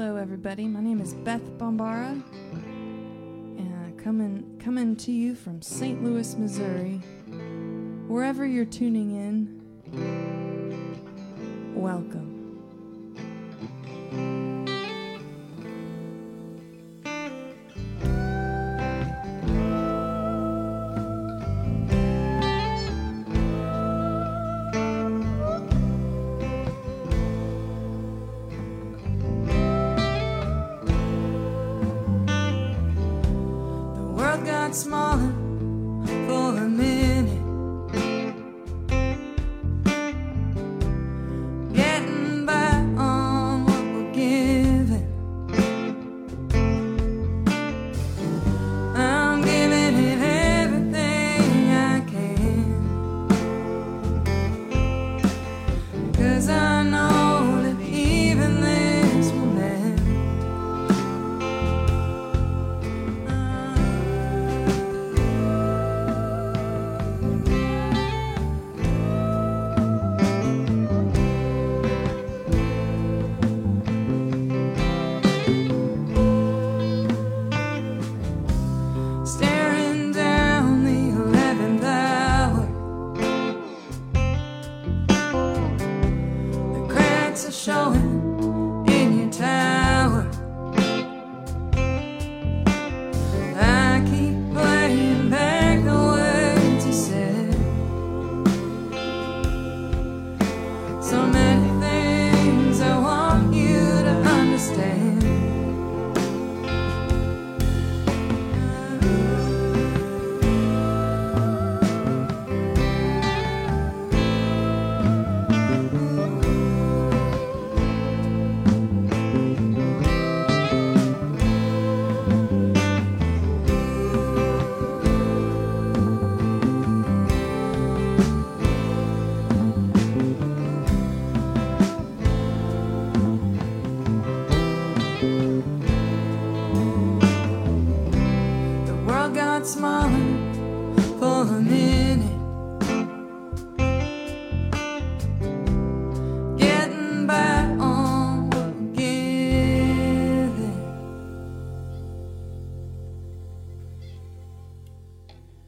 Hello, everybody. My name is Beth Bombara, and coming coming to you from St. Louis, Missouri. Wherever you're tuning in, welcome. World cracks are showing The world got smaller, for me.